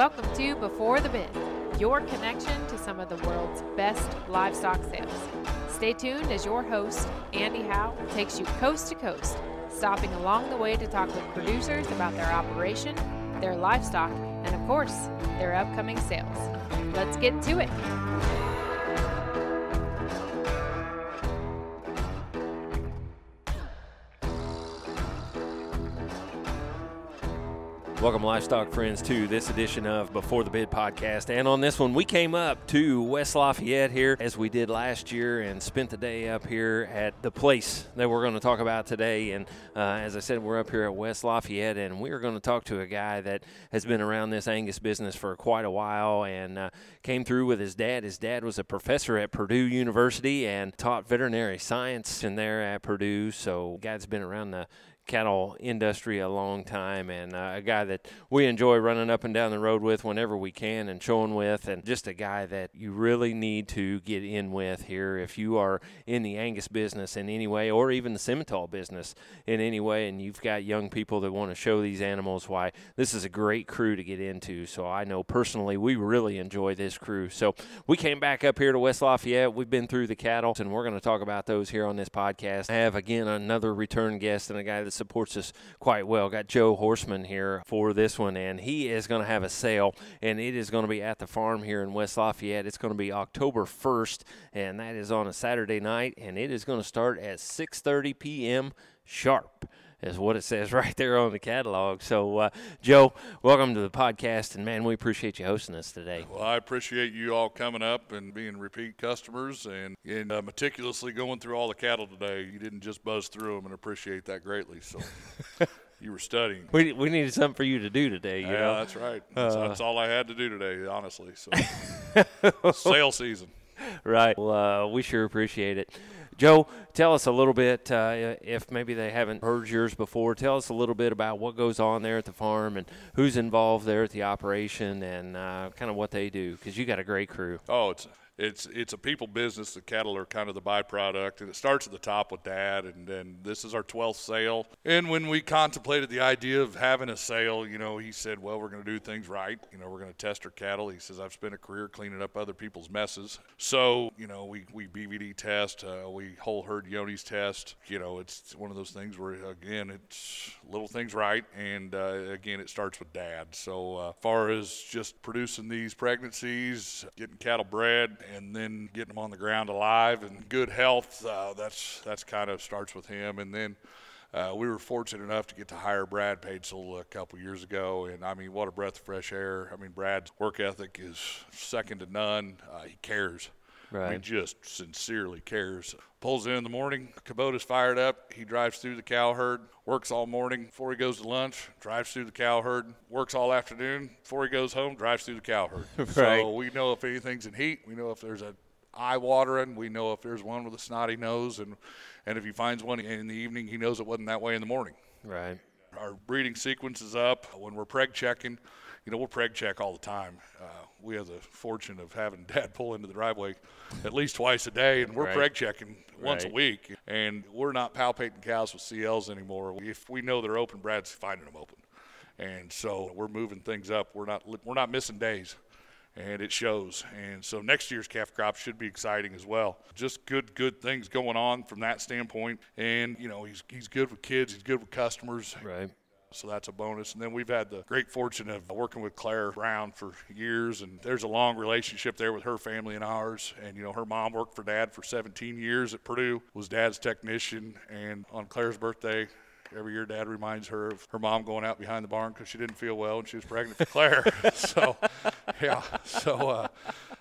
Welcome to Before the Bid, your connection to some of the world's best livestock sales. Stay tuned as your host, Andy Howe, takes you coast to coast, stopping along the way to talk with producers about their operation, their livestock, and of course, their upcoming sales. Let's get to it. Welcome, livestock friends, to this edition of Before the Bid podcast. And on this one, we came up to West Lafayette here as we did last year and spent the day up here at the place that we're going to talk about today. And uh, as I said, we're up here at West Lafayette and we're going to talk to a guy that has been around this Angus business for quite a while and uh, came through with his dad. His dad was a professor at Purdue University and taught veterinary science in there at Purdue. So, guy's been around the cattle industry a long time and uh, a guy that we enjoy running up and down the road with whenever we can and showing with and just a guy that you really need to get in with here if you are in the Angus business in any way or even the Simmental business in any way and you've got young people that want to show these animals why this is a great crew to get into. So I know personally we really enjoy this crew. So we came back up here to West Lafayette. We've been through the cattle and we're going to talk about those here on this podcast. I have again another return guest and a guy that's supports us quite well. Got Joe Horseman here for this one, and he is going to have a sale, and it is going to be at the farm here in West Lafayette. It's going to be October 1st, and that is on a Saturday night, and it is going to start at 6:30 p.m. sharp is what it says right there on the catalog. So, uh, Joe, welcome to the podcast, and man, we appreciate you hosting us today. Well, I appreciate you all coming up and being repeat customers and, and uh, meticulously going through all the cattle today. You didn't just buzz through them, and appreciate that greatly. So. you were studying. We, we needed something for you to do today. You yeah, know? that's right. That's, uh, that's, all I had to do today, honestly. So, sale season. Right. Well, uh, we sure appreciate it. Joe, tell us a little bit, uh, if maybe they haven't heard yours before, tell us a little bit about what goes on there at the farm and who's involved there at the operation and uh, kind of what they do, because you got a great crew. Oh, it's it's it's a people business. The cattle are kind of the byproduct, and it starts at the top with Dad. And then this is our 12th sale. And when we contemplated the idea of having a sale, you know, he said, "Well, we're going to do things right. You know, we're going to test our cattle." He says, "I've spent a career cleaning up other people's messes, so you know, we we BVD test, uh, we whole herd Johne's test. You know, it's one of those things where again, it's little things right, and uh, again, it starts with Dad. So, uh, far as just producing these pregnancies, getting cattle bred." And then getting them on the ground alive and good health. Uh, that's that's kind of starts with him, and then. Uh, we were fortunate enough to get to hire Brad Paetzel a couple years ago, and I mean, what a breath of fresh air! I mean, Brad's work ethic is second to none. Uh, he cares. Right. He just sincerely cares. Pulls in in the morning, Kubota's fired up. He drives through the cow herd, works all morning before he goes to lunch, drives through the cow herd, works all afternoon before he goes home, drives through the cow herd. right. So we know if anything's in heat, we know if there's a eye watering, we know if there's one with a snotty nose, and and if he finds one in the evening, he knows it wasn't that way in the morning. Right. Our breeding sequence is up when we're preg checking you know, we'll preg check all the time. Uh, we have the fortune of having dad pull into the driveway at least twice a day, and we're right. preg checking once right. a week. And we're not palpating cows with CLs anymore. If we know they're open, Brad's finding them open. And so we're moving things up. We're not we're not missing days, and it shows. And so next year's calf crop should be exciting as well. Just good good things going on from that standpoint. And you know he's he's good with kids. He's good with customers. Right. So that's a bonus. And then we've had the great fortune of working with Claire Brown for years, and there's a long relationship there with her family and ours. And you know, her mom worked for Dad for 17 years at Purdue, was Dad's technician, and on Claire's birthday, every year dad reminds her of her mom going out behind the barn because she didn't feel well and she was pregnant for claire. So yeah. So uh,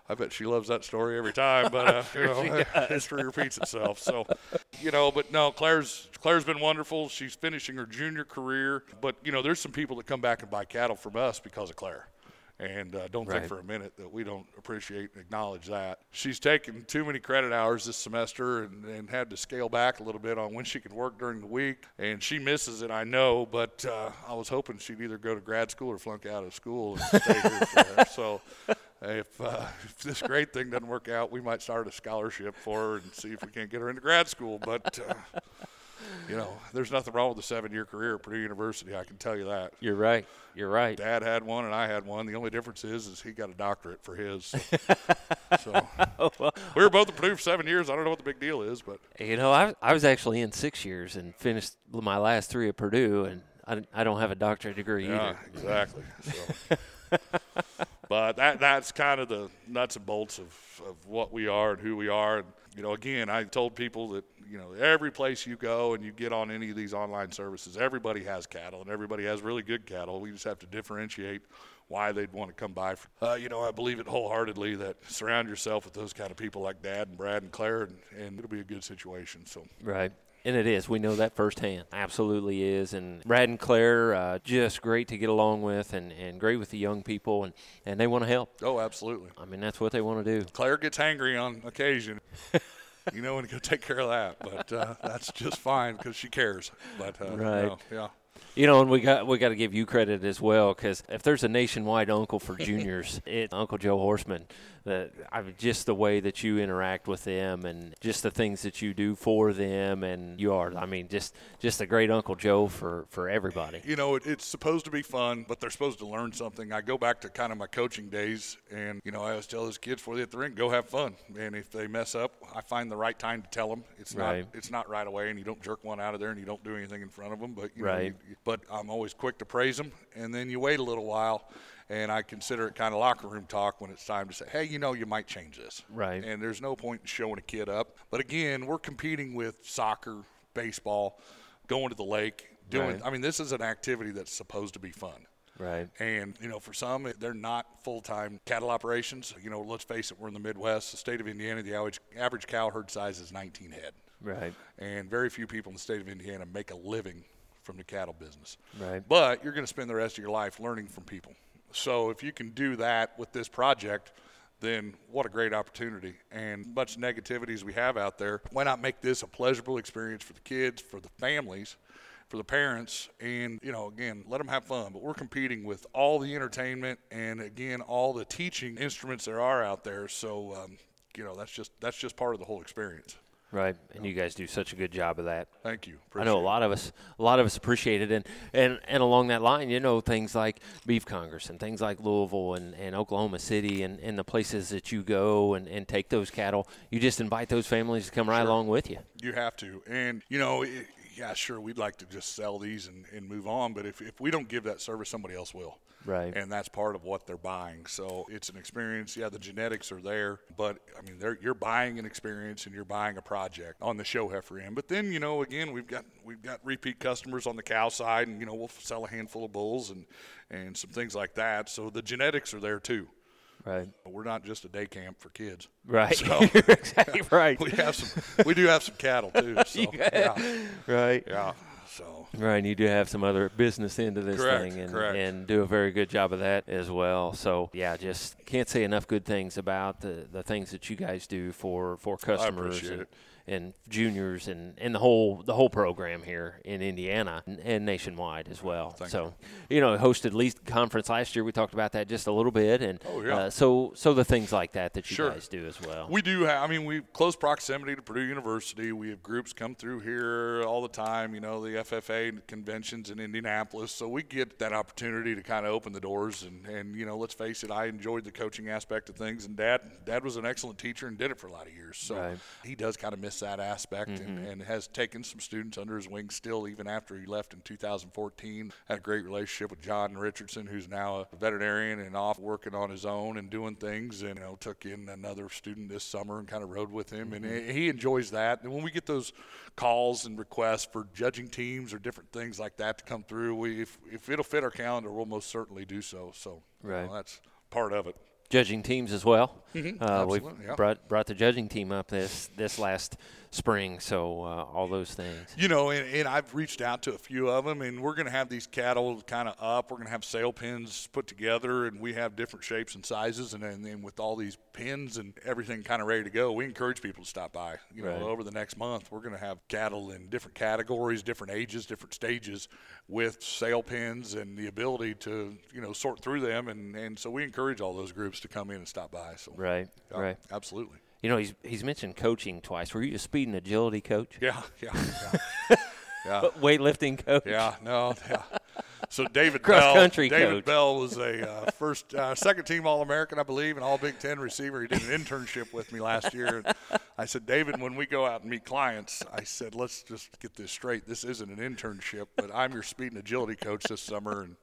i bet she loves that story every time. But uh, you know history repeats itself. So you know but no claire's claire's been wonderful she's finishing her junior career but you know there's some people that come back and buy cattle from us because of claire and uh, don't Right. think for a minute that we don't appreciate and acknowledge that. She's taken too many credit hours this semester and, and had to scale back a little bit on when she can work during the week. And she misses it, I know, but uh, I was hoping she'd either go to grad school or flunk out of school and stay here for her. So if, uh, if this great thing doesn't work out, we might start a scholarship for her and see if we can't get her into grad school. But uh, you know, there's nothing wrong with a seven-year career at Purdue University. I can tell you that. You're right. You're right. Dad had one and I had one. The only difference is, is he got a doctorate for his. So, so we were both at Purdue for seven years. I don't know what the big deal is, but You know, I, I was actually in six years and finished my last three at Purdue, and I, I don't have a doctorate degree yeah, either. exactly. So. but that that's kind of the nuts and bolts of, of what we are and who we are. And you know, again, I told people that you know every place you go and you get on any of these online services, everybody has cattle and everybody has really good cattle. We just have to differentiate why they'd want to come by. Uh, you know, I believe it wholeheartedly that surround yourself with those kind of people like Dad and Brad and Claire, and, and it'll be a good situation. So Right. And it is. We know that firsthand. Absolutely is. And Brad and Claire, uh, just great to get along with and, and great with the young people, and, and they want to help. oh, absolutely. I mean, that's what they want to do. Claire gets hangry on occasion. you know, and go take care of that. But uh, that's just fine because she cares. But uh, Right. no, yeah. You know, and we got we got to give you credit as well because if there's a nationwide uncle for juniors, it's Uncle Joe Horseman. That I mean, just the way that you interact with them and just the things that you do for them, and you are, I mean, just just a great Uncle Joe for for everybody. You know, it, it's supposed to be fun, but they're supposed to learn something. I go back to kind of my coaching days, and you know, I always tell those kids before they hit the ring, go have fun. And if they mess up, I find the right time to tell them. It's Right. not it's not right away, and you don't jerk one out of there, and you don't do anything in front of them. But you know, you- but I'm always quick to praise them, and then you wait a little while. And I consider it kind of locker room talk when it's time to say, hey, you know, you might change this. Right. And there's no point in showing a kid up. But again, we're competing with soccer, baseball, going to the lake, doing. Right. I mean, this is an activity that's supposed to be fun. Right. And you know, for some, they're not full-time cattle operations. You know, let's face it, we're in the Midwest, the state of Indiana. The average average cow herd size is 19 head, Right. and very few people in the state of Indiana make a living from the cattle business. Right. But you're going to spend the rest of your life learning from people. So if you can do that with this project, then what a great opportunity. And much negativity as we have out there, why not make this a pleasurable experience for the kids, for the families, for the parents, and you know, again, let them have fun. But we're competing with all the entertainment and again all the teaching instruments there are out there. So um, you know, that's just that's just part of the whole experience. Right. And you guys do such a good job of that. Thank you. I know a lot of us, a lot of us appreciate it, and, and, and along that line, you know, things like Beef Congress and things like Louisville and, and Oklahoma City and, and the places that you go and, and take those cattle, you just invite those families to come right along with you. You have to. And, you know, it, yeah, sure, we'd like to just sell these and, and move on, but if, if we don't give that service, somebody else will. Right. And that's part of what they're buying. So it's an experience. Yeah, the genetics are there, but I mean, they're, you're buying an experience and you're buying a project on the show heifer end. But then, you know, again, we've got we've got repeat customers on the cow side, and you know, we'll sell a handful of bulls and and some things like that. So the genetics are there too. Right. We're not just a day camp for kids. Right. So- exactly right. We have some. We do have some cattle too. So yeah. Right. Yeah. So Right, and you do have some other business into this Correct, thing, and, and do a very good job of that as well. So yeah, just can't say enough good things about the, the things that you guys do for, for customers I appreciate and, it. And juniors and, and the whole the whole program here in Indiana and, and nationwide as well. Thank so you know, hosted Least Conference last year. We talked about that just a little bit, and Oh, yeah. uh, so so the things like that that you Sure. guys do as well. we do have. I mean, we close proximity to Purdue University. We have groups come through here all the time. You know, the FFA conventions in Indianapolis. So we get that opportunity to kind of open the doors. And and you know, let's face it, I enjoyed the coaching aspect of things. And Dad, Dad was an excellent teacher and did it for a lot of years. So Right. he does kind of miss that aspect and, mm-hmm. and has taken some students under his wing still, even after he left in 2014. Had a great relationship with John Richardson, who's now a veterinarian and off working on his own and doing things. And, you know, took in another student this summer and kind of rode with him. And mm-hmm. he enjoys that. And when we get those calls and requests for judging teams or different things like that to come through, we if, if it'll fit our calendar, we'll most certainly do so. So, you know, Right. that's part of it. judging teams as well. Uh, we've yeah. brought brought the judging team up this this last spring, so uh, all those things. You know, and, and I've reached out to a few of them, and we're going to have these cattle kind of up. We're going to have sale pins put together, and we have different shapes and sizes. And then and with all these pins and everything kind of ready to go, we encourage people to stop by. You know, Right. over the next month, we're going to have cattle in different categories, different ages, different stages with sale pins and the ability to, you know, sort through them. And, and so we encourage all those groups to come in and stop by. So, Right, yeah, right. Absolutely. You know, he's he's mentioned coaching twice. Were you a speed and agility coach? Yeah, yeah, yeah. Yeah. weightlifting coach. Yeah, no, yeah. So David Cross Bell, country David coach. Bell was a uh, first, uh, second team All American, I believe, and All Big Ten receiver. He did an internship with me last year. And I said, David, when we go out and meet clients, I said, let's just get this straight. This isn't an internship, but I'm your speed and agility coach this summer, and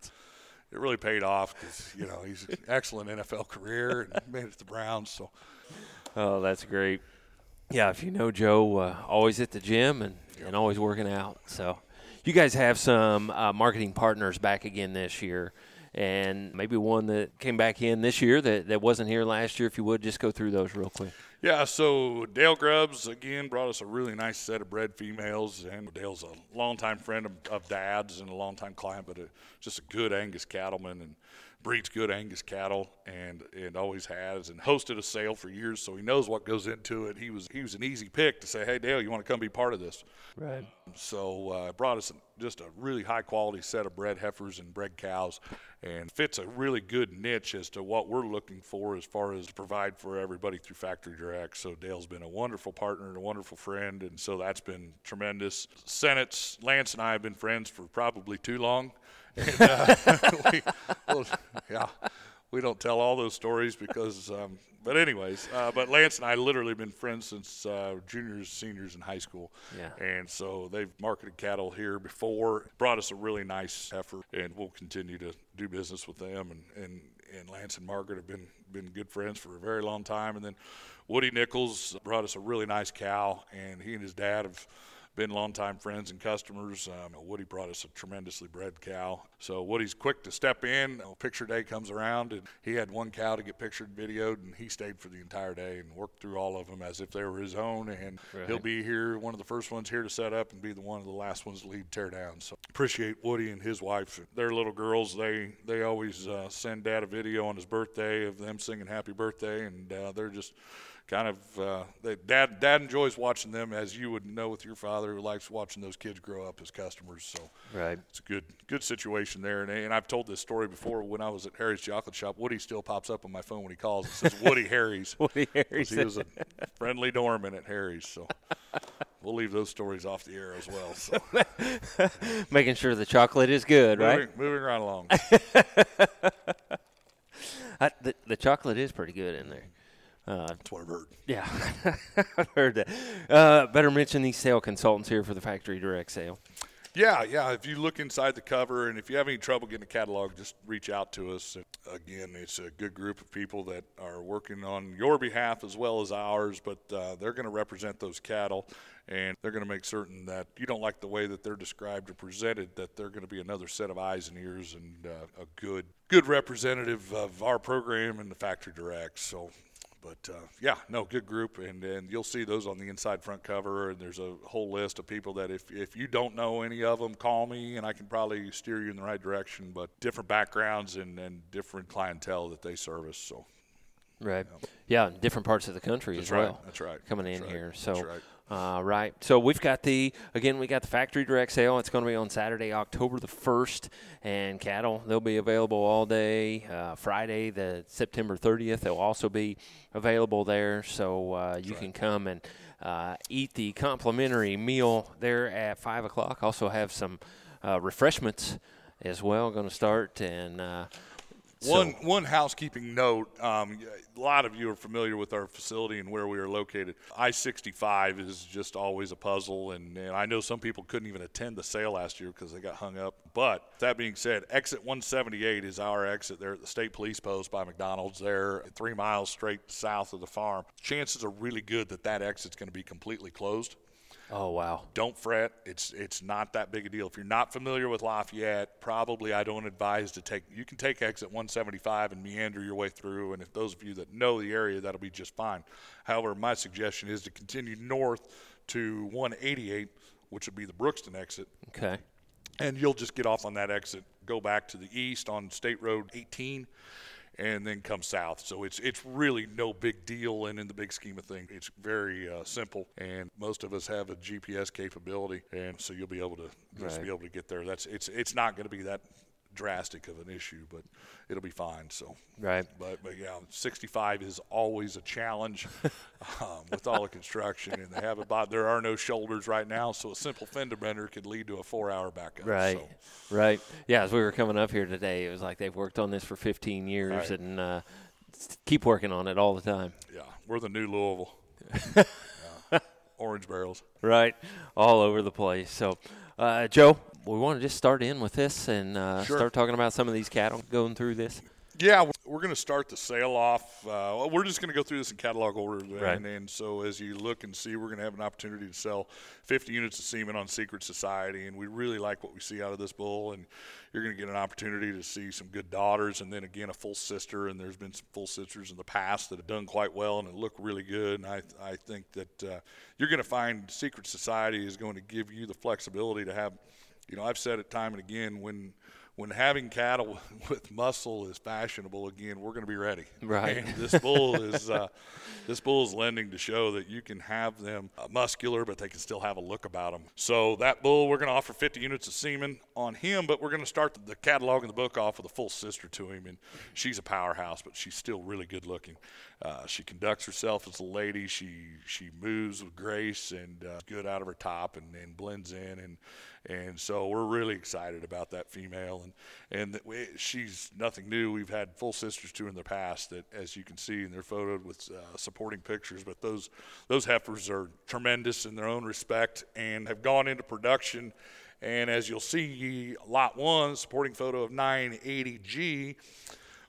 it really paid off because you know he's an excellent NFL career and made it to the Browns. So Oh, that's great. Yeah, if you know Joe, uh, always at the gym and, and always working out. So, you guys have some uh, marketing partners back again this year, and maybe one that came back in this year that, that wasn't here last year. If you would, just go through those real quick. Yeah, so Dale Grubbs again brought us a really nice set of bred females, and Dale's a longtime friend of, of Dad's and a longtime client, but a, just a good Angus cattleman and breeds good Angus cattle, and and always has, and hosted a sale for years, so he knows what goes into it. He was he was an easy pick to say, hey Dale, you want to come be part of this? Right. So uh, brought us just a really high quality set of bred heifers and bred cows, and fits a really good niche as to what we're looking for as far as to provide for everybody through Factory Direct. So Dale's been a wonderful partner and a wonderful friend, and so that's been tremendous. Senate's Lance and I have been friends for probably too long. And, uh, we, well, yeah, we don't tell all those stories because, um, but anyways, uh, but Lance and I literally been friends since uh, juniors, seniors in high school. Yeah. And so they've marketed cattle here before, brought us a really nice heifer, and we'll continue to do business with them. And, and, and Lance and Margaret have been, been good friends for a very long time. And then Woody Nichols brought us a really nice cow, and he and his dad have been longtime friends and customers. Um, Woody brought us a tremendously bred cow. So Woody's quick to step in. Picture day comes around, and he had one cow to get pictured, and videoed, and he stayed for the entire day and worked through all of them as if they were his own. And he'll be here, one of the first ones here to set up, and be the one of the last ones to lead tear down. So appreciate Woody and his wife. Their little girls. They they always uh, send Dad a video on his birthday of them singing Happy Birthday, and uh, they're just kind of uh, they, dad dad enjoys watching them as you would know with your father who likes watching those kids grow up as customers so Right. it's a good good situation there and, and I've told this story before when I was at Harry's chocolate shop Woody still pops up on my phone when he calls it says Woody Harry's Woody Harry's. he was a friendly doorman at Harry's so we'll leave those stories off the air as well so Making sure the chocolate is good, right? moving, moving right along I, the, the chocolate is pretty good in there. Uh, that's what I've heard yeah, I've heard that. Uh, better mention these sale consultants here for the factory direct sale. Yeah, yeah. If you look inside the cover and if you have any trouble getting a catalog, just reach out to us. Again, it's a good group of people that are working on your behalf as well as ours, but uh, they're going to represent those cattle and they're going to make certain that you don't like the way that they're described or presented, that they're going to be another set of eyes and ears and uh, a good, good representative of our program and the factory direct. So but uh, yeah, no, good group, and, and you'll see those on the inside front cover. And there's a whole list of people that if if you don't know any of them, call me, and I can probably steer you in the right direction. But different backgrounds and, and different clientele that they service. So Right. Yeah, in different parts of the country That's as right. well. That's right. Coming That's in right. here. So, That's right. uh, right. So we've got the again we got the factory direct sale. It's going to be on Saturday, October the first, and cattle they'll be available all day. Uh, Friday, the September thirtieth, they'll also be available there. So uh, you can come and uh, eat the complimentary meal there at five o'clock. Also have some uh, refreshments as well. Going to start and. Uh, so- One one housekeeping note: um, a lot of you are familiar with our facility and where we are located. I sixty five is just always a puzzle, and, and I know some people couldn't even attend the sale last year because they got hung up. But that being said, exit one seventy eight is our exit there at the state police post by McDonald's. There, three miles straight south of the farm. Chances are really good that that exit's going to be completely closed oh wow. don't fret. It's it's not that big a deal. If you're not familiar with Lafayette, probably I don't advise to take. You can take exit 175 and meander your way through. And if those of you that know the area, that'll be just fine. However, my suggestion is to continue north to 188, which would be the Brookston exit, Okay. and you'll just get off on that exit, go back to the east on State Road 18, and then come south. So it's it's really no big deal, and in the big scheme of things, it's very uh, simple. And most of us have a GPS capability, and so you'll be able to just Right. be able to get there. That's it's it's not going to be that drastic of an issue, but it'll be fine. So Right. but but yeah, 65 is always a challenge um, with all the construction, and they have about there are no shoulders right now, so a simple fender bender could lead to a four-hour backup. Right, So, right. Yeah, as we were coming up here today, it was like they've worked on this for 15 years Right. and uh, keep working on it all the time. yeah, we're the new Louisville. Yeah. Orange barrels. Right, all over the place. So, uh, Joe, we want to just start in with this and uh, Sure. start talking about some of these cattle going through this. Yeah, we're- going to start the sale off. Uh, well, we're just going to go through this in catalog order. Right. And, and so as you look and see, we're going to have an opportunity to sell 50 units of semen on Secret Society. And we really like what we see out of this bull. And you're going to get an opportunity to see some good daughters and then again a full sister. And there's been some full sisters in the past that have done quite well and look really good. And I, I think that uh, you're going to find Secret Society is going to give you the flexibility to have, you know, I've said it time and again when when having cattle with muscle is fashionable again, we're going to be ready. Right. And this bull is uh, this bull is lending to show that you can have them uh, muscular, but they can still have a look about them. So that bull, we're going to offer 50 units of semen on him, but we're going to start the catalog in the book off with a full sister to him, and she's a powerhouse, but she's still really good looking. Uh, she conducts herself as a lady. She she moves with grace and uh, good out of her top and, and blends in and and so we're really excited about that female and and we, she's nothing new. We've had full sisters too in the past that, as you can see, and they're photoed with uh, supporting pictures. But those those heifers are tremendous in their own respect and have gone into production. And as you'll see, lot one supporting photo of 980G.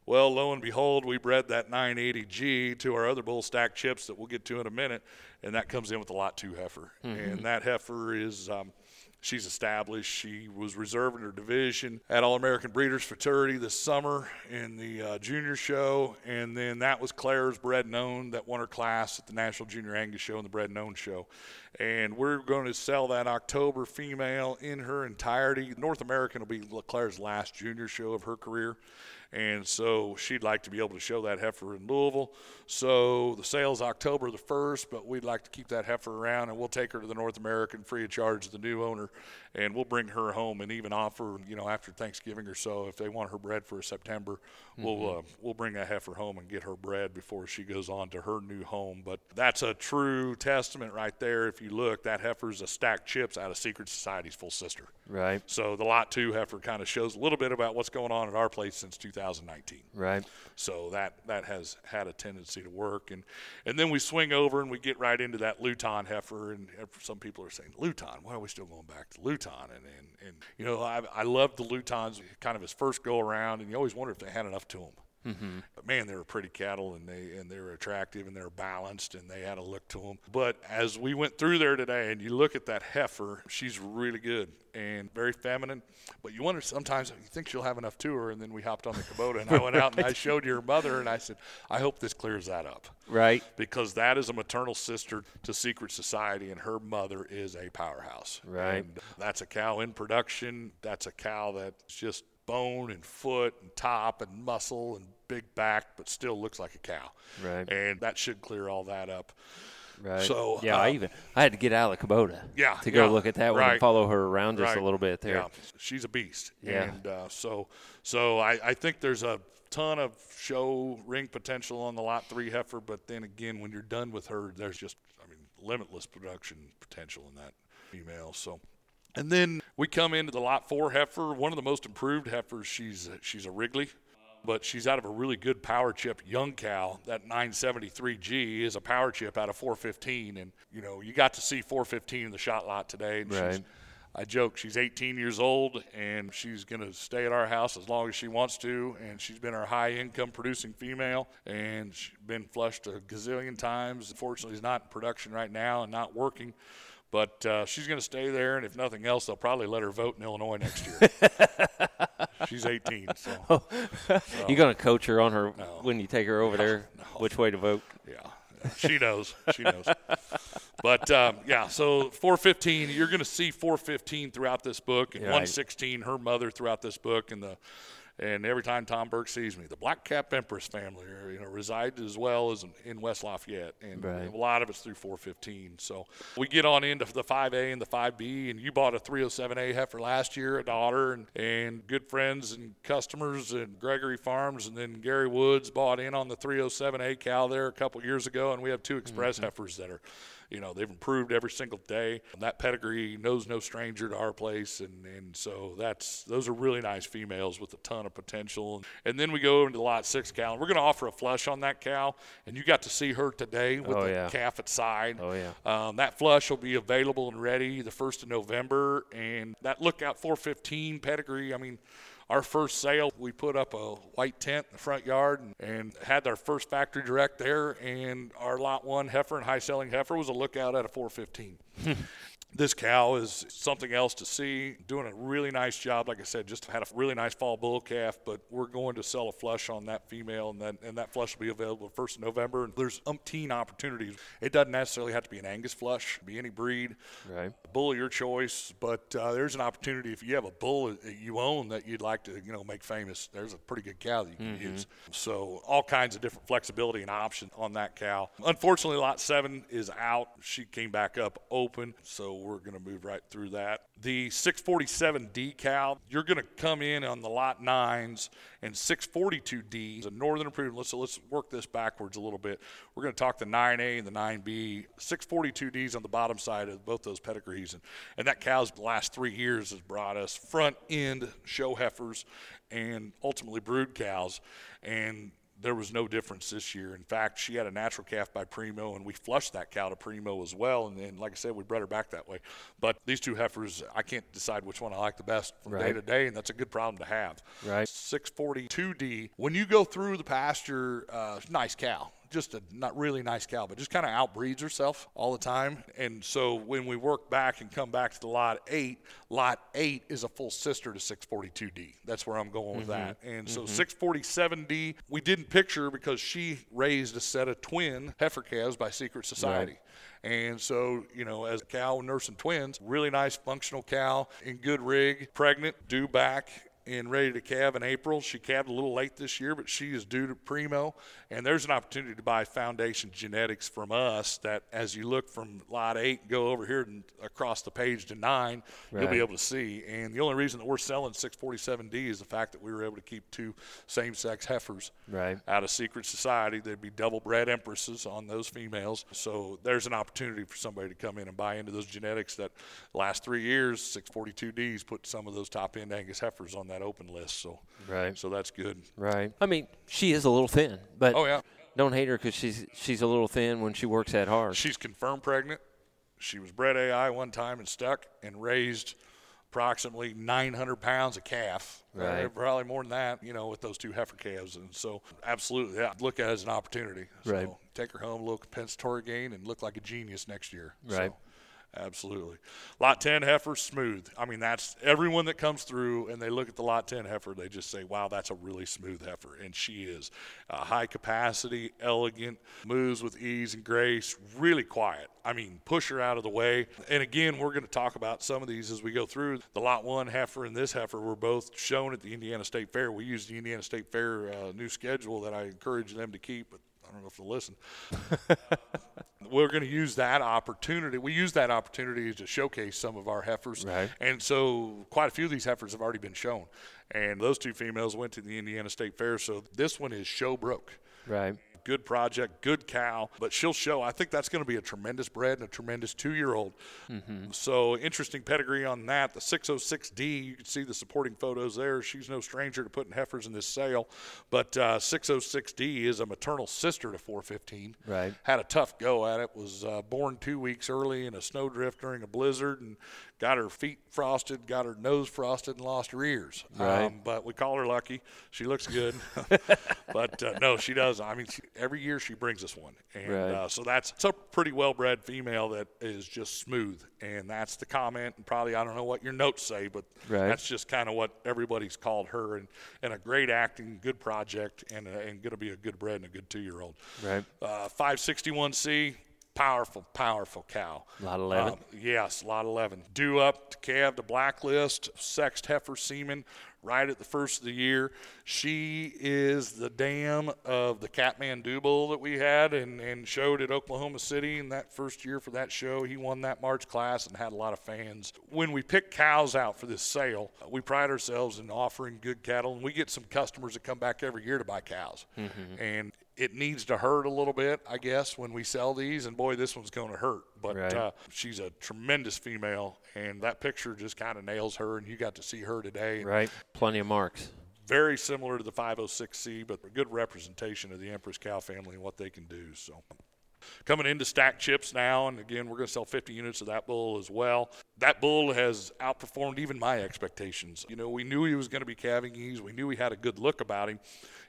Well, lo and behold, we bred that 980G to our other bull stack chips that we'll get to in a minute, and that comes in with a lot two heifer. And that heifer is. Um, She's established. She was reserved in her division at All American Breeders Fraternity this summer in the uh, junior show, and then that was Claire's Bred and Owned that won her class at the National Junior Angus Show and the Bred and Owned Show. And we're going to sell that October female in her entirety. North American will be Claire's last junior show of her career. And so she'd like to be able to show that heifer in Louisville. So the sale's October the 1st, but we'd like to keep that heifer around and we'll take her to the North American free of charge to the new owner and we'll bring her home and even offer, you know, after Thanksgiving or so, if they want her bred for September, we'll uh, we'll bring that heifer home and get her bred before she goes on to her new home. But that's a true testament right there. If you look, that heifer's a stacked chips out of Secret Society's full sister. Right, So the lot two heifer kind of shows a little bit about what's going on at our place since 2019. right. So that that has had a tendency to work, and and then we swing over and we get right into that Luton heifer, and some people are saying Luton, why are we still going back to Luton? And and, and you know I I love the Lutons kind of his first go around, and you always wonder if they had enough to them. Mm-hmm. But man, they were pretty cattle, and they and they were attractive, and they were balanced, and they had a look to them. But as we went through there today, and you look at that heifer, she's really good and very feminine. But you wonder sometimes you think she'll have enough to her, and then we hopped on the Kubota, and I went out and I showed your mother, and I said, I hope this clears that up Right. because that is a maternal sister to Secret Society, and her mother is a powerhouse. Right. And that's a cow in production. That's a cow that's just bone and foot and top and muscle and big back, but still looks like a cow. Right. And that should clear all that up. Right. So, yeah, I um, even I had to get out of the Kubota. Yeah, To go yeah, look at that one and follow her around just Right. a little bit there. Yeah, she's a beast. Yeah. And uh, so, so I, I think there's a ton of show ring potential on the lot three heifer, but then again, when you're done with her, there's just, I mean, limitless production potential in that female. So. And then we come into the lot four heifer, one of the most improved heifers. She's she's a Wrigley, but she's out of a really good power chip young cow. That 973G is a power chip out of 415, and you know you got to see 415 in the shot lot today. And she's, Right. I joke she's 18 years old and she's going to stay at our house as long as she wants to. And she's been our high income producing female and she's been flushed a gazillion times. Unfortunately, is not in production right now and not working. But uh, she's going to stay there, and if nothing else, they'll probably let her vote in Illinois next year. she's 18, so You gonna coach her on her No. when you take her over there? no. Which way to vote? yeah, yeah, she knows. She knows. But um, yeah, so 415, you're going to see 415 throughout this book, and Right. 116, her mother throughout this book, and the And every time Tom Burke sees me, the Black Cap Empress family, are, you know, reside as well as in West Lafayette, and Right. a lot of it's through 415. So we get on into the 5A and the 5B, and you bought a 307A heifer last year, a daughter, and, and good friends and customers, and Gregory Farms, and then Gary Woods bought in on the 307A cow there a couple years ago, and we have two express mm-hmm. heifers that are you know they've improved every single day. And that pedigree knows no stranger to our place. And, and so that's those are really nice females with a ton of potential. And then we go into the lot six cow and we're going to offer a flush on that cow and you got to see her today with Oh, the yeah. calf at side. Oh, yeah. um, that flush will be available and ready the first of november. And that lookout 415 pedigree i mean our first sale, we put up a white tent in the front yard and, and had our first factory direct there. And our lot one heifer and high selling heifer was a lookout at a 415. this cow is something else to see. Doing a really nice job. Like I said, just had a really nice fall bull calf, but we're going to sell a flush on that female, and that and that flush will be available first of November. And there's umpteen opportunities. It doesn't necessarily have to be an Angus flush, be any breed Right. bull of your choice, but uh, there's an opportunity if you have a bull that you own that you'd like to, you know, make famous. There's a pretty good cow that you can use. So all kinds of different flexibility and option on that cow. Unfortunately, lot seven is out. She came back up open, so we're going to move right through that. The 647D cow, you're going to come in on the lot nines and 642D is a northern improvement. Let's let's work this backwards a little bit. We're going to talk the 9A and the 9B. 642Ds on the bottom side of both those pedigrees, and, and that cow's the last three years has brought us front end show heifers and ultimately brood cows, and there was no difference this year. In fact, she had a natural calf by Primo, and we flushed that cow to Primo as well. And then, like I said, we bred her back that way. But these two heifers, I can't decide which one I like the best from day to day, and that's a good problem to have. Right. 642D. When you go through the pasture, uh, nice cow. Just a not really nice cow, but just kind of outbreeds herself all the time. And so when we work back and come back to the lot eight, lot eight is a full sister to 642D. That's where I'm going with that. Mm-hmm. And so mm-hmm. 647D, we didn't picture because she raised a set of twin heifer calves by Secret Society. And so, you know, as a cow nursing twins, really nice functional cow in good rig, pregnant, due back and ready to calve in April. She calved a little late this year, but she is due to primo. And there's an opportunity to buy foundation genetics from us that as you look from lot eight, go over here and across the page to nine, you'll be able to see. And the only reason that we're selling 647D is the fact that we were able to keep two same sex heifers Right. out of secret society. There'd be double bred empresses on those females. So there's an opportunity for somebody to come in and buy into those genetics that last three years, 642Ds put some of those top end Angus heifers on that open list. So, Right. so that's good. Right. I mean, she is a little thin, but Oh, yeah. don't hate her because she's she's a little thin when she works that hard. She's confirmed pregnant. She was bred AI one time and stuck and raised approximately 900 pounds of calf. Uh, Right. probably more than that, you know, with those two heifer calves. And so, absolutely, yeah, look at it as an opportunity. Right. Take her home, a little compensatory gain, and look like a genius next year. Right. So, absolutely. Lot 10 heifer, smooth. I mean, that's everyone that comes through and they look at the lot 10 heifer, they just say, wow, that's a really smooth heifer. And she is uh, high capacity, elegant, moves with ease and grace, really quiet. I mean, push her out of the way. And again, we're going to talk about some of these as we go through. The lot one heifer and this heifer were both shown at the Indiana State Fair. We used the Indiana State Fair uh, new schedule that I encourage them to keep, but I don't know if they'll listen we're going to use that opportunity. We use that opportunity to showcase some of our heifers. Right. And so quite a few of these heifers have already been shown. And those two females went to the Indiana State Fair. So this one is show broke. right. Good project, good cow, but she'll show. I think that's going to be a tremendous bred and a tremendous two year old. So interesting pedigree on that. The 606D, you can see the supporting photos there. She's no stranger to putting heifers in this sale. But uh, 606D is a maternal sister to 415 Right. had a tough go at it. Was uh, born two weeks early in a snowdrift during a blizzard, and got her feet frosted, got her nose frosted, and lost her ears. Right. Um, but we call her lucky. She looks good, but uh, no, she does. I mean, she, every year she brings us one, and Right. uh, so that's it's a pretty well-bred female that is just smooth, and that's the comment. And probably I don't know what your notes say, but Right. that's just kind of what everybody's called her, and, and a great acting, good project, and uh, and going to be a good bred and a good two-year-old. Right. Uh, 561C, powerful, powerful cow. Lot 11. Um, yes, lot 11. Due up to calve to blacklist, sexed heifer semen, right at the first of the year. She is the dam of the Kathmandu Bull that we had and, and showed at Oklahoma City in that first year for that show. He won that March class and had a lot of fans. When we pick cows out for this sale, we pride ourselves in offering good cattle, and we get some customers that come back every year to buy cows. Mm-hmm. And it needs to hurt a little bit, I guess, when we sell these. And boy, this one's going to hurt. But Right. uh, she's a tremendous female, and that picture just kind of nails her. And you got to see her today. Right. Plenty of marks. Very similar to the 506C, but a good representation of the Empress cow family and what they can do. So. Coming into stack chips now, and again, we're going to sell 50 units of that bull as well. That bull has outperformed even my expectations. You know, we knew he was going to be calving ease. We knew he had a good look about him.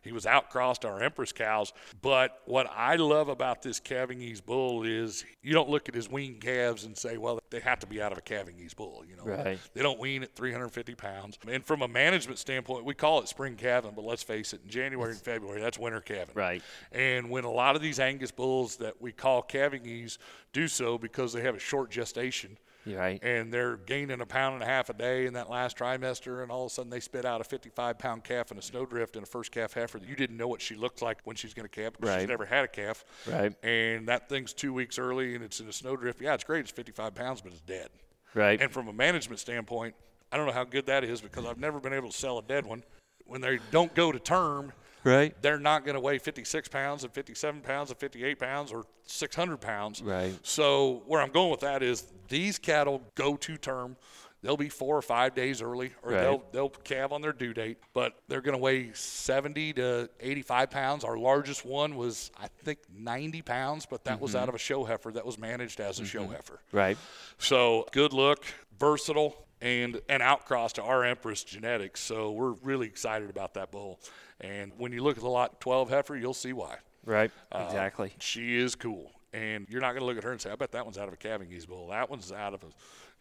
He was outcrossed our Empress cows. But what I love about this calving ease bull is you don't look at his weaned calves and say, well, they have to be out of a calving ease bull. You know, Right. they don't wean at 350 pounds. And from a management standpoint, we call it spring calving, but let's face it, in January and February, that's winter calving. Right. And when a lot of these Angus bulls that we call calving ease do so because they have a short gestation, right. and they're gaining a pound and a half a day in that last trimester, and all of a sudden they spit out a 55 pound calf in a snowdrift and a first calf heifer that you didn't know what she looked like when she's going to calf because Right. she's never had a calf. Right. And that thing's two weeks early and it's in a snowdrift. Yeah, it's great. It's 55 pounds, but it's dead. Right. And from a management standpoint, I don't know how good that is because I've never been able to sell a dead one. When they don't go to term, right. they're not going to weigh 56 pounds and 57 pounds and 58 pounds or 600 pounds. Right. So where I'm going with that is these cattle go to term. They'll be four or five days early, or Right. they'll they'll calve on their due date, but they're going to weigh 70 to 85 pounds. Our largest one was I think 90 pounds, but that was mm-hmm. out of a show heifer that was managed as a show mm-hmm. heifer. Right. So good look, versatile, and an outcross to our Empress genetics. So we're really excited about that bull. And when you look at the lot 12 heifer, you'll see why. Right. Uh, exactly. She is cool. And you're not going to look at her and say, I bet that one's out of a calving ease bull. That one's out of a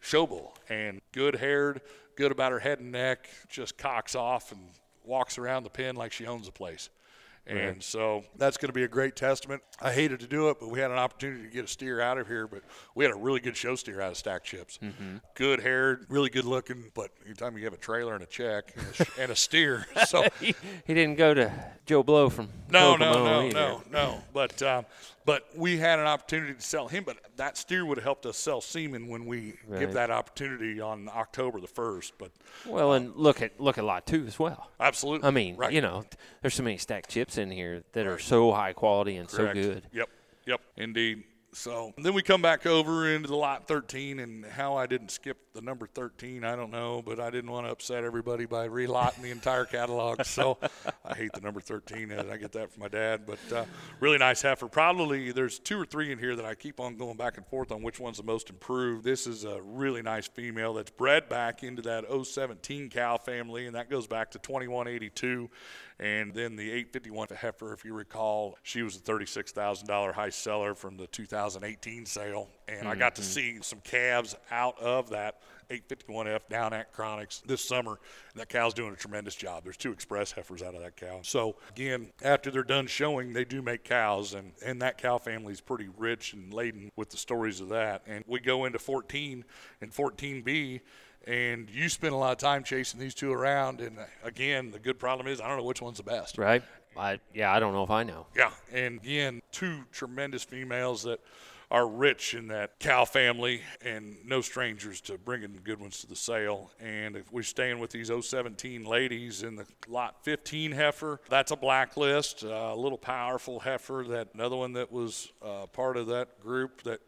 show bull. And good haired, good about her head and neck, just cocks off and walks around the pen like she owns the place. And so that's going to be a great testament. I hated to do it, but we had an opportunity to get a steer out of here. But we had a really good show steer out of Stack Chips. Good haired, really good looking. But anytime you have a trailer and a check and a, and a steer, so he, he didn't go to Joe Blow from no, no, no, either. no, no. But um, but we had an opportunity to sell him. But that steer would have helped us sell semen when we Right. give that opportunity on October the first. But Well, and uh, look at look at lot two as well. absolutely, I mean, right. you know, there's so many stacked chips in here that are so high quality and Correct. so good. Yep, yep, indeed. So then we come back over into the lot 13, and how I didn't skip the number 13, I don't know, but I didn't want to upset everybody by relotting the entire catalog. So I hate the number 13, and I get that from my dad. But uh, really nice heifer. Probably there's two or three in here that I keep on going back and forth on which one's the most improved. This is a really nice female that's bred back into that 017 cow family, and that goes back to 2182. And then the 851 heifer, if you recall, she was a $36,000 high seller from the 2018 sale. And I got to mm-hmm. see some calves out of that 851F down at Chronics this summer. That cow's doing a tremendous job. There's two express heifers out of that cow. So, again, after they're done showing, they do make cows. And, and that cow family is pretty rich and laden with the stories of that. And we go into 14 and 14B and you spend a lot of time chasing these two around. And uh, again, the good problem is I don't know which one's the best. Right? I yeah, I don't know if I know. Yeah, and again, two tremendous females that are rich in that cow family and no strangers to bringing good ones to the sale. And if we're staying with these 017 ladies in the lot 15 heifer, that's a blacklist, uh, a little powerful heifer. That another one that was uh, part of that group that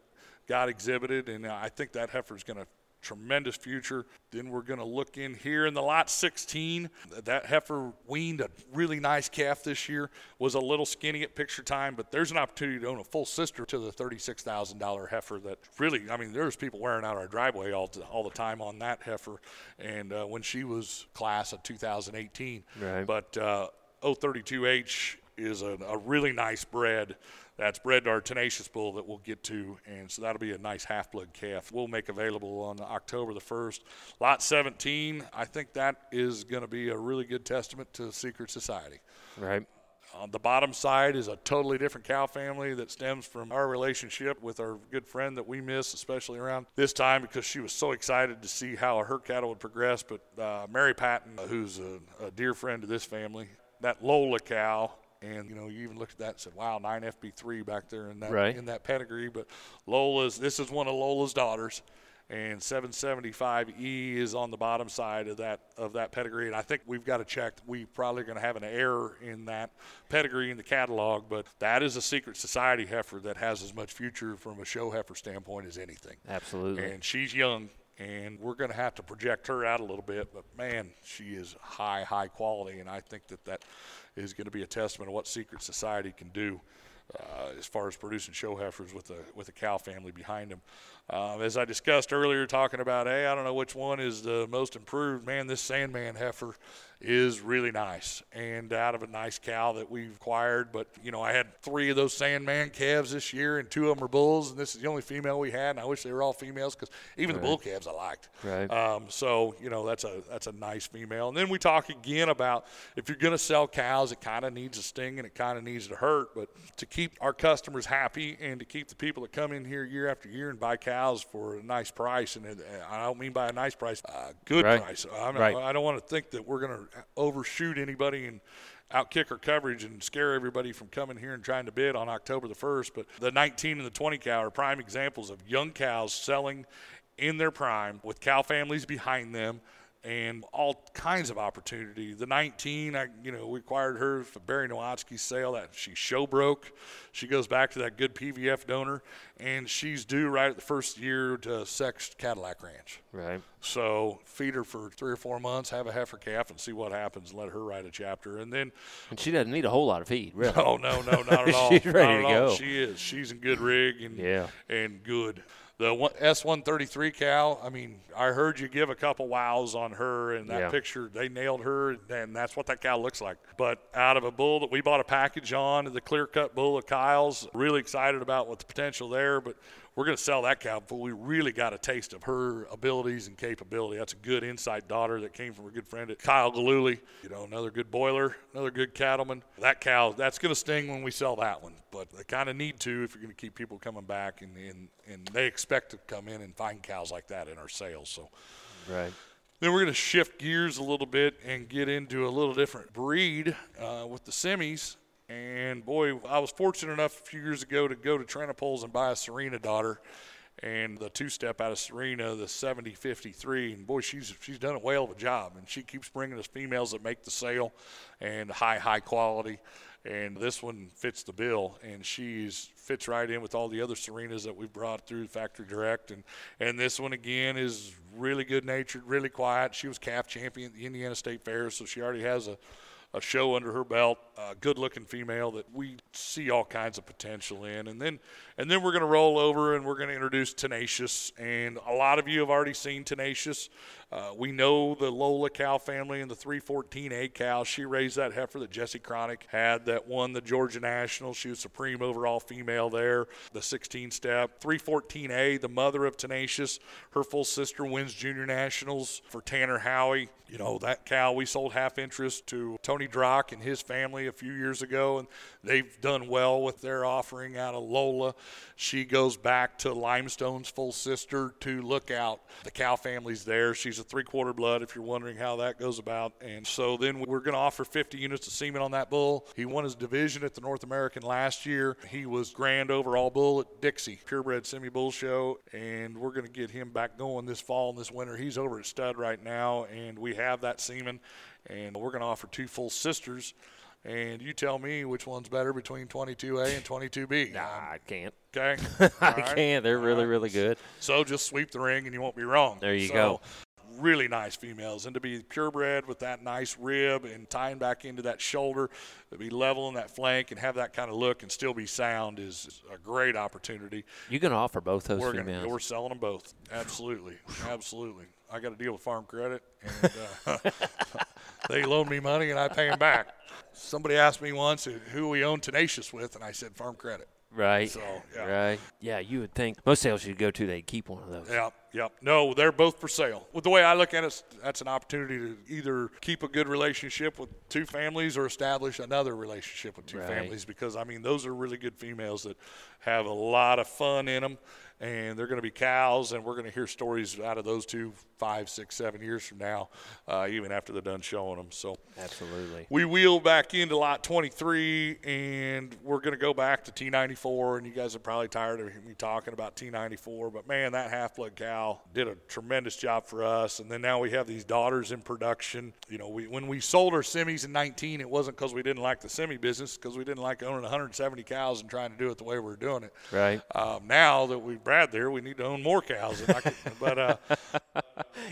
got exhibited, and I think that heifer is going to tremendous future. Then we're going to look in here in the lot 16. That heifer weaned a really nice calf this year. Was a little skinny at picture time, but there's an opportunity to own a full sister to the $36,000 heifer. That really, I mean, there's people wearing out our driveway all, all the time on that heifer. And uh, when she was class of 2018, Right. but uh, 032H is a, a really nice bred. That's bred to our tenacious bull that we'll get to, and so that'll be a nice half blood calf. We'll make available on October the 1st. Lot 17, I think that is going to be a really good testament to Secret Society. Right? On the bottom side is a totally different cow family that stems from our relationship with our good friend that we miss, especially around this time because she was so excited to see how her cattle would progress. But uh, Mary Patton, who's a, a dear friend to this family, that Lola cow and you know you even looked at that and said, "Wow, nine FB3 back there in that right. in that pedigree." But Lola's this is one of Lola's daughters, and 775E is on the bottom side of that of that pedigree. And I think we've got to check. We probably going to have an error in that pedigree in the catalog, but that is a secret society heifer that has as much future from a show heifer standpoint as anything. Absolutely. And she's young. And we're going to have to project her out a little bit, but man, she is high, high quality, and I think that that is going to be a testament of what secret society can do uh, as far as producing show heifers with a with a cow family behind them. Um, as I discussed earlier, talking about, hey, I don't know which one is the most improved. Man, this Sandman heifer is really nice and out of a nice cow that we've acquired. But, you know, I had three of those Sandman calves this year, and two of them are bulls, and this is the only female we had. And I wish they were all females because even right. the bull calves I liked. Right. Um, so, you know, that's a that's a nice female. And then we talk again about if you're going to sell cows, it kind of needs a sting and it kind of needs to hurt. But to keep our customers happy and to keep the people that come in here year after year and buy cows for a nice price, and I don't mean by a nice price, a good right. price. I'm, right. I don't want to think that we're going to overshoot anybody and outkick our coverage and scare everybody from coming here and trying to bid on October the 1st. But the 19 and the 20 cow are prime examples of young cows selling in their prime with cow families behind them and all kinds of opportunity. The 19, I you know, we acquired her for Barry Nowatzky's sale. That she show broke. She goes back to that good PVF donor, and she's due right at the first year to Sex Cadillac Ranch. Right. So feed her for three or four months, have a heifer calf, and see what happens. And let her write a chapter, and then. And she doesn't need a whole lot of feed, really. No, no, no, not at all. she's ready to go. She is. She's in good rig and yeah. and good. The S133 cow, I mean, I heard you give a couple wows on her, and that yeah. picture, they nailed her, and that's what that cow looks like. But out of a bull that we bought a package on, the clear cut bull of Kyle's, really excited about what the potential there, but we're going to sell that cow but we really got a taste of her abilities and capability. That's a good insight daughter that came from a good friend at Kyle Galooly. You know, another good boiler, another good cattleman. That cow, that's going to sting when we sell that one, but they kind of need to if you're going to keep people coming back, and, and, and they expect to come in and find cows like that in our sales. So, right. Then we're going to shift gears a little bit and get into a little different breed uh, with the semis. And boy, I was fortunate enough a few years ago to go to Trennepohls and buy a Serena daughter, and the two-step out of Serena, the 7053. And boy, she's she's done a whale of a job, and she keeps bringing us females that make the sale, and high high quality. And this one fits the bill, and she's fits right in with all the other Serenas that we've brought through factory direct. And and this one again is really good natured, really quiet. She was calf champion at the Indiana State Fair, so she already has a a show under her belt, a good-looking female that we see all kinds of potential in, and then and then we're going to roll over and we're going to introduce Tenacious, and a lot of you have already seen Tenacious. Uh, we know the Lola cow family and the 314A cow. She raised that heifer that Jesse Chronic had that won the Georgia National. She was supreme overall female there. The 16 step. 314A, the mother of Tenacious, her full sister wins Junior Nationals for Tanner Howie. You know, that cow we sold half interest to Tony Drock and his family a few years ago, and they've done well with their offering out of Lola. She goes back to Limestone's full sister to look out. The cow family's there. She's a three quarter blood, if you're wondering how that goes about. And so then we're going to offer 50 units of semen on that bull. He won his division at the North American last year. He was grand overall bull at Dixie, purebred semi bull show. And we're going to get him back going this fall and this winter. He's over at stud right now, and we have that semen. And we're going to offer two full sisters and you tell me which one's better between 22A and 22B. Nah, I can't. Okay. I right. can't. They're All really, right. really good. So just sweep the ring and you won't be wrong. There you so, go. Really nice females, and to be purebred with that nice rib and tying back into that shoulder, to be level in that flank and have that kind of look and still be sound is a great opportunity. You can offer both those we're females. Gonna, we're selling them both. Absolutely, absolutely. I got to deal with farm credit, And, uh, they loan me money and I pay them back. Somebody asked me once who we own Tenacious with, and I said Farm Credit. Right. So, yeah. Right. Yeah, you would think most sales you go to, they keep one of those. Yep, yep. No, they're both for sale. With the way I look at it, that's an opportunity to either keep a good relationship with two families or establish another relationship with two Right. families because, I mean, those are really good females that have a lot of fun in them. And they're going to be cows, and we're going to hear stories out of those two five, six, seven years from now, uh, even after they're done showing them. So, Absolutely. we wheel back into lot 23 and we're going to go back to T94 and you guys are probably tired of me talking about T94 but man that half-blood cow did a tremendous job for us and then now we have these daughters in production you know we when we sold our semis in 19 it wasn't because we didn't like the semi business because we didn't like owning 170 cows and trying to do it the way we were doing it Right. um, now that we've brad there we need to own more cows could- but uh,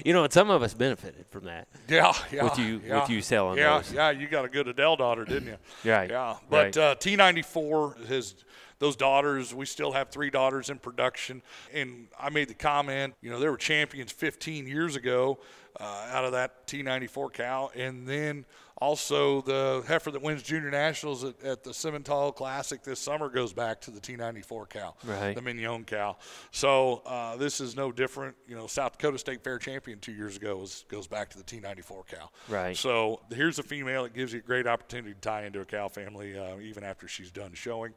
You know, and some of us benefited from that. Yeah, yeah. With you- yeah. with you selling Yeah, those. yeah. You got a good Adele daughter, didn't you? Right, Yeah, but uh, T94 has those daughters. We still have three daughters in production, and I made the comment. You know, they were champions 15 years ago uh, out of that T94 cow, and then also the heifer that wins junior nationals at, at the Simmental Classic this summer goes back to the T94 cow, Right. the Mignon cow. So uh, this is no different. You know, South Dakota State Fair champion two years ago was, goes back to the T94 cow. Right. So here's a female that gives you a great opportunity to tie into a cow family uh, even after she's done showing.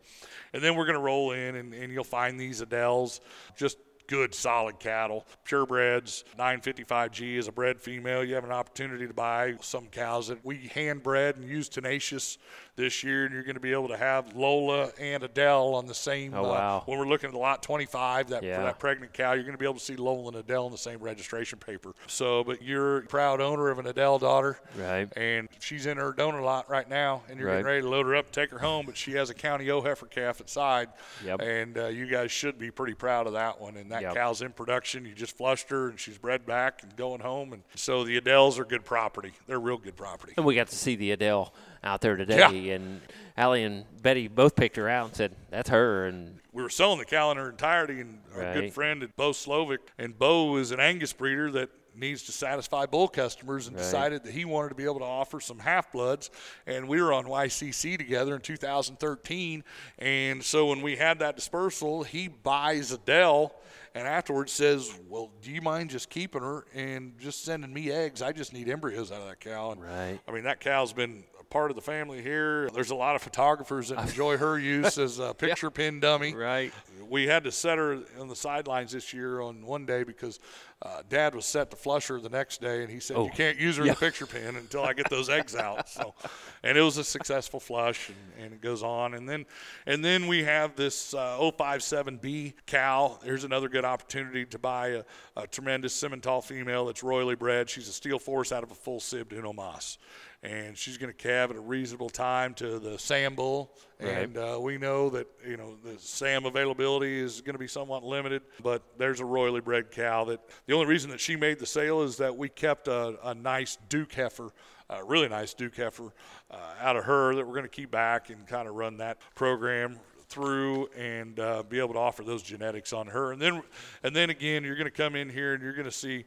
And then we're going to roll in and, and you'll find these Adels just good solid cattle purebreds 955g is a bred female. You have an opportunity to buy some cows that we hand bred and use tenacious this year and you're going to be able to have lola and adele on the same Oh, uh, wow. when we're looking at the lot 25 that Yeah. for that pregnant cow you're going to be able to see lola and adele on the same registration paper so but you're a proud owner of an adele daughter Right. and she's in her donor lot right now, and you're Right. getting ready to load her up, take her home. But she has a county O heifer calf at side, Yep. and uh, you guys should be pretty proud of that one. And that Yep. cow's in production. You just flushed her, and she's bred back and going home. And so the Adels are good property. They're real good property. And we got to see the Adele out there today, and Allie and Betty both picked her out and said, "That's her." And we were selling the cow in her entirety, and our Right. good friend at Bo Slovic, and Bo is an Angus breeder that needs to satisfy bull customers, and Right. decided that he wanted to be able to offer some half bloods. And we were on YCC together in 2013, and so when we had that dispersal, he buys Adele. And afterwards says, "Well, do you mind just keeping her and just sending me eggs? I just need embryos out of that cow." And Right. I mean, that cow's been part of the family here. There's a lot of photographers that enjoy her use as a picture pin dummy. right, We had to set her on the sidelines this year on one day because uh, Dad was set to flush her the next day, and he said, Oh. "You can't use her in the picture pin until I get those eggs out." So, and it was a successful flush, and, and it goes on, and then and then we have this uh, 057B cow. There's another good opportunity to buy a, a tremendous Simmental female that's royally bred. She's a steel force out of a full sibbed Uno Mas. And she's going to calve at a reasonable time to the Sam Bull, Right. and uh, we know that you know the Sam availability is going to be somewhat limited, but there's a royally bred cow that the only reason that she made the sale is that we kept a, a nice Duke heifer, a really nice Duke heifer, uh, out of her that we're going to keep back and kind of run that program through and uh, be able to offer those genetics on her. And then, and then again, you're going to come in here and you're going to see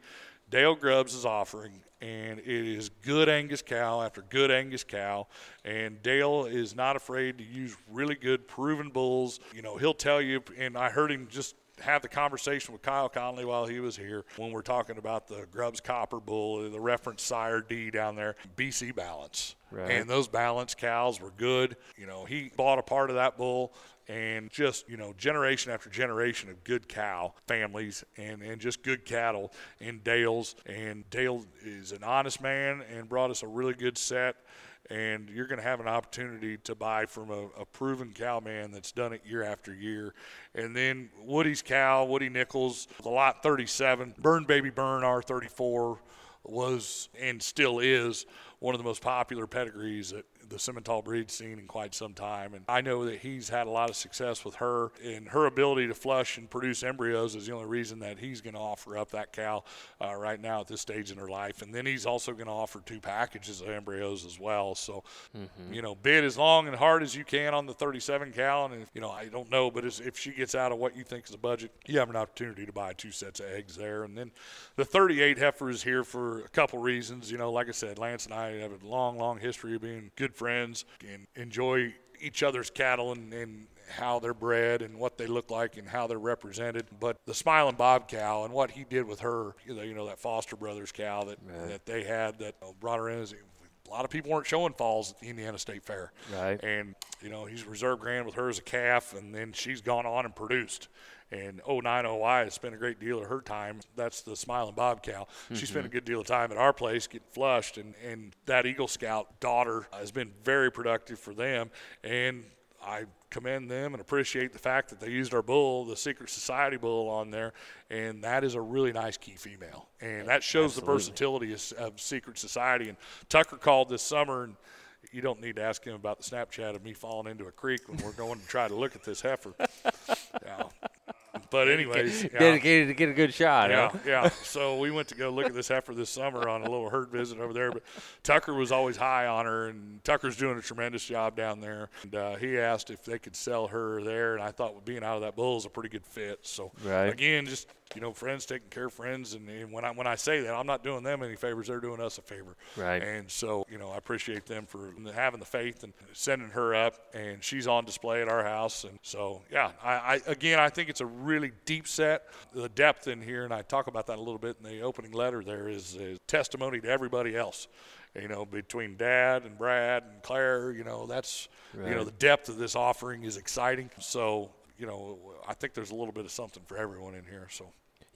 Dale Grubbs is offering, and it is good Angus cow after good Angus cow. And Dale is not afraid to use really good, proven bulls. You know, he'll tell you, and I heard him just have the conversation with Kyle Conley while he was here when we're talking about the Grubbs Copper Bull, the reference sire D down there, BC Balance. Right. And those balance cows were good. You know, he bought a part of that bull and just, you know, generation after generation of good cow families and, and just good cattle in Dale's. And Dale is an honest man and brought us a really good set. And you're going to have an opportunity to buy from a, a proven cowman that's done it year after year. And then Woody's cow, Woody Nichols, the lot 37, Burn Baby Burn R34 was and still is one of the most popular pedigrees that, the Simmental breed scene in quite some time. And I know that he's had a lot of success with her, and her ability to flush and produce embryos is the only reason that he's going to offer up that cow uh, right now at this stage in her life. And then he's also going to offer two packages of embryos as well. So, mm-hmm. you know, bid as long and hard as you can on the 37 cow. And, if, you know, I don't know, but if she gets out of what you think is a budget, you have an opportunity to buy two sets of eggs there. And then the 38 heifer is here for a couple reasons. You know, like I said, Lance and I have a long, long history of being good friends and enjoy each other's cattle and, and how they're bred and what they look like and how they're represented. But the Smiling Bob cow and what he did with her, you know, you know that Foster Brothers cow that right. that they had that uh, brought her in as a lot of people weren't showing falls at the Indiana State Fair. Right. And, you know, he's reserve grand with her as a calf, and then she's gone on and produced. And 090Y has spent a great deal of her time. That's the Smiling Bob cow. Mm-hmm. She spent a good deal of time at our place getting flushed, and, and that Eagle Scout daughter has been very productive for them. And I commend them and appreciate the fact that they used our bull, the Secret Society bull, on there, and that is a really nice key female, and that shows Absolutely. the versatility of, of, Secret Society. And Tucker called this summer, and you don't need to ask him about the Snapchat of me falling into a creek when we're going to try to look at this heifer. yeah. But anyways, yeah. dedicated to get a good shot. Yeah, huh? yeah. So we went to go look at this heifer this summer on a little herd visit over there. But Tucker was always high on her, and Tucker's doing a tremendous job down there. And uh, he asked if they could sell her there, and I thought being out of that bull is a pretty good fit. So right. again, just you know, friends taking care of friends, and, and, when I when I say that, I'm not doing them any favors; they're doing us a favor. Right. And so, you know, I appreciate them for having the faith and sending her up, and she's on display at our house. And so, yeah, I, I again, I think it's a really deep set. The depth in here, and I talk about that a little bit in the opening letter. There is a testimony to everybody else you know, between Dad and Brad and Claire, you know, that's, right. you know, the depth of this offering is exciting. So you know, I think there's a little bit of something for everyone in here. So.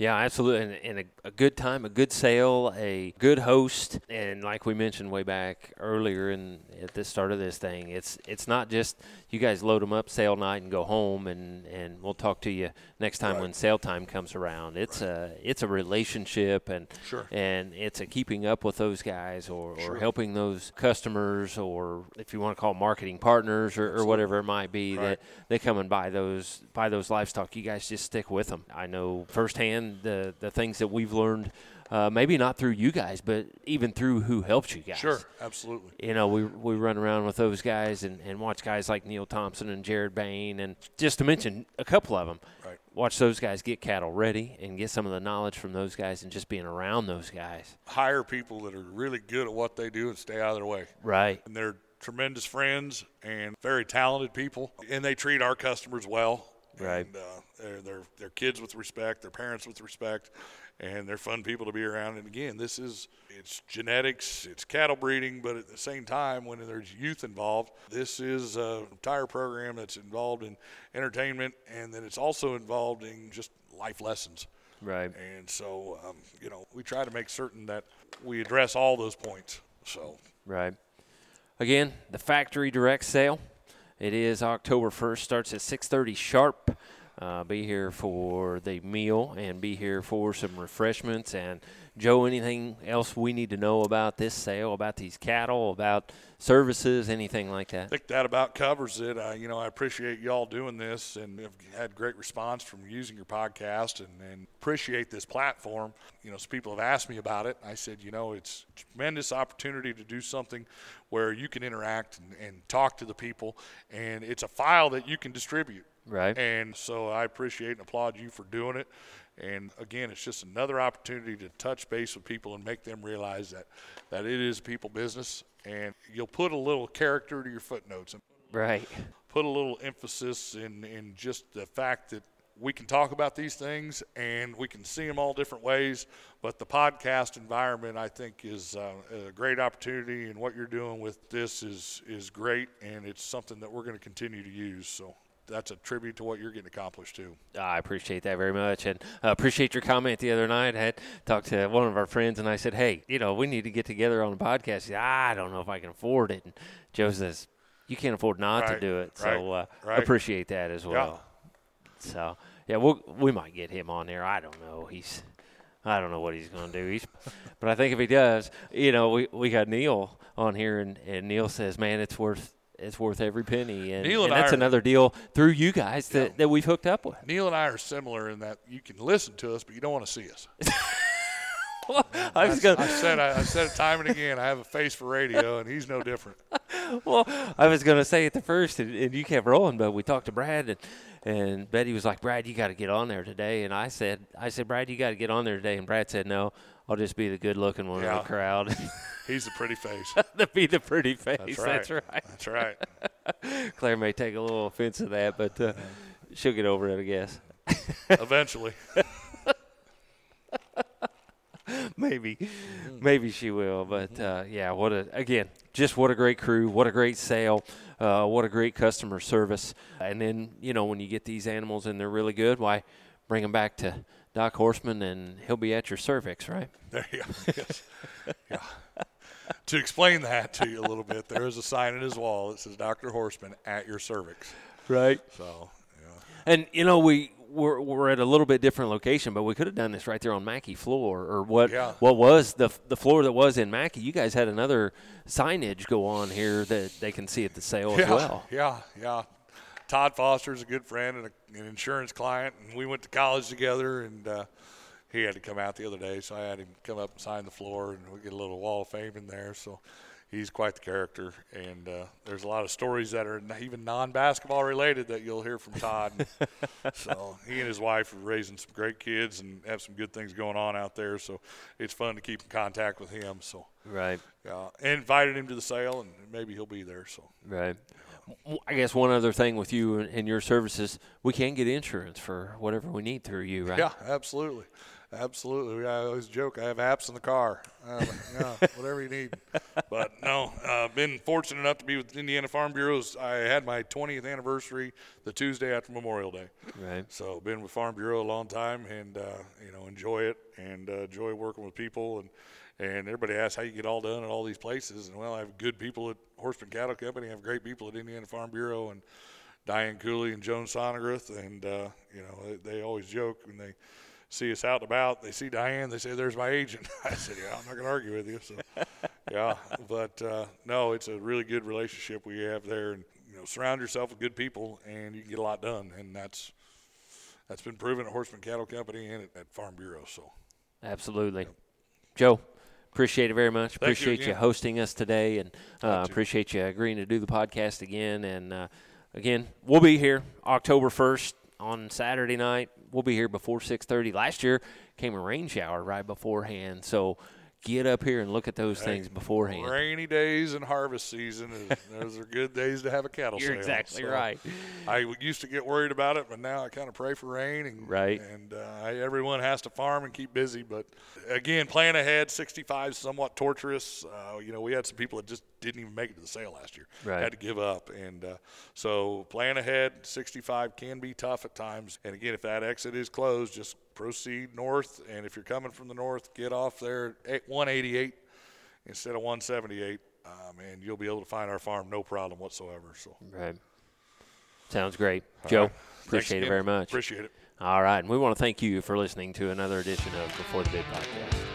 Yeah, absolutely. And, and a, a, good time, a good sale, a good host. And like we mentioned way back earlier in at the start of this thing, it's it's not just you guys load them up sale night and go home and, and we'll talk to you next time right. when sale time comes around. It's right. a it's a relationship and sure. and it's a keeping up with those guys or, sure. or helping those customers or if you want to call marketing partners or, or whatever it might be right. that they come and buy those buy those livestock. You guys just stick with them. I know firsthand the the things that we've learned. Uh, maybe not through you guys, but even through who helped you guys. Sure, absolutely. You know, we, we run around with those guys and, and watch guys like Neil Thompson and Jared Bain, and just to mention a couple of them. Right. Watch those guys get cattle ready and get some of the knowledge from those guys and just being around those guys. Hire people that are really good at what they do and stay out of their way. Right. And they're tremendous friends and very talented people, and they treat our customers well. Right. And, uh, they're, they're, they're kids with respect, their parents with respect, and they're fun people to be around. And again, this is it's genetics, it's cattle breeding, but at the same time, when there's youth involved, this is a entire program that's involved in entertainment, and then it's also involved in just life lessons. Right. And so, um, you know, we try to make certain that we address all those points. So. Right. Again, the factory direct sale. It is October 1st. Starts at 6:30 sharp. Uh, be here for the meal and be here for some refreshments. And Joe, anything else we need to know about this sale, about these cattle, about services, anything like that? I think that about covers it. Uh, you know, I appreciate y'all doing this and have had great response from using your podcast and, and appreciate this platform. You know, some people have asked me about it. I said, you know, it's tremendous opportunity to do something where you can interact and, and talk to the people, and it's a file that you can distribute. Right. And so I appreciate and applaud you for doing it. And again, it's just another opportunity to touch base with people and make them realize that, that it is people business. And you'll put a little character to your footnotes. And right. Put a little emphasis in, in just the fact that we can talk about these things and we can see them all different ways. But the podcast environment, I think, is uh, a great opportunity. And what you're doing with this is, is great. And it's something that we're going to continue to use. So that's a tribute to what you're getting accomplished too. I appreciate that very much, and uh, appreciate your comment the other night. I had talked to one of our friends, and I said, "Hey, you know, we need to get together on a podcast." Said, I don't know if I can afford it, and Joe says, "You can't afford not right, to do it." Right, so uh, right. appreciate that as well. Yeah. So yeah, we'll, we might get him on there. I don't know. He's I don't know what he's going to do. He's, but I think if he does, you know, we, we got Neil on here, and, and Neil says, man, it's worth it's worth every penny. And, Neil and and that's are- another deal through you guys that, Yeah. that we've hooked up with. Neil and I are similar in that you can listen to us, but you don't want to see us. I was I going said I, I said it time and again. I have a face for radio, and he's no different. well, I was going to say it the first, and, and you kept rolling, but we talked to Brad, and, and Betty was like, Brad, you got to get on there today. And I said, I said, Brad, you got to get on there today. And Brad said, no, I'll just be the good looking one in the crowd. He's a pretty face. to be the pretty face. That's That's right. right. That's right. Claire may take a little offense to that, but uh, she'll get over it, I guess. Eventually. maybe, maybe she will. But uh, yeah, what a again, just what a great crew, what a great sale, uh, what a great customer service. And then you know when you get these animals and they're really good, why bring them back to Doc Horseman and he'll be at your cervix, right? There you go. Yes. Yeah. To explain that to you a little bit, there is a sign in his wall that says "Dr. Horseman at your cervix." Right. So, yeah. And you know we. We're, we're at a little bit different location, but we could have done this right there on Mackey floor, or what? Yeah. What was the the floor that was in Mackey? You guys had another signage go on here that they can see at the sale yeah, as well. Yeah, yeah. Todd Foster's a good friend and a, an insurance client, and we went to college together. And uh, he had to come out the other day, so I had him come up and sign the floor, and we get a little wall of fame in there. So he's quite the character, and uh, there's a lot of stories that are even non-basketball related that you'll hear from Todd. so he and his wife are raising some great kids and have some good things going on out there. So it's fun to keep in contact with him. So Right. yeah, and invited him to the sale, and maybe he'll be there. So. Right. I guess one other thing with you and, your services, we can get insurance for whatever we need through you, right? Yeah, absolutely. Absolutely. I always joke I have apps in the car. Uh, yeah, whatever you need. But no, uh, been fortunate enough to be with Indiana Farm Bureaus. I had my 20th anniversary the Tuesday after Memorial Day. Right. So been with Farm Bureau a long time, and uh, you know enjoy it and uh, enjoy working with people. And and everybody asks how you get all done at all these places. And well, I have good people at Horseman Cattle Company. I have great people at Indiana Farm Bureau and Diane Cooley and Joan Sonograth. And uh, you know they, they always joke when they see us out and about. They see Diane. They say, "There's my agent." I said, "Yeah, I'm not going to argue with you." So yeah, but uh, no, it's a really good relationship we have there, and you know, surround yourself with good people, and you can get a lot done, and that's that's been proven at Horseman Cattle Company and at, at Farm Bureau. So Absolutely. Joe, appreciate it very much. you appreciate you, again. hosting us today, and uh, appreciate you agreeing to do the podcast again. And uh, again, we'll be here October first on Saturday night. We'll be here before six thirty. Last year came a rain shower right beforehand, so get up here and look at those things beforehand. rainy days and harvest season, is, those are good days to have a cattle You're sale. exactly So right. I used to get worried about it, but now I kind of pray for rain. And, Right. And uh, everyone has to farm and keep busy. But again, plan ahead. 65 is somewhat torturous. Uh, you know, we had some people that just didn't even make it to the sale last year. Right. Had to give up. And uh, so plan ahead. 65 can be tough at times. And again, if that exit is closed, just proceed north. And if you're coming from the north, get off there at 188 instead of 178. Um, and you'll be able to find our farm no problem whatsoever. So Right. Sounds great, Joe. right. Appreciate it very much. Appreciate it. All right, and we want to thank you for listening to another edition of Before the Bid podcast.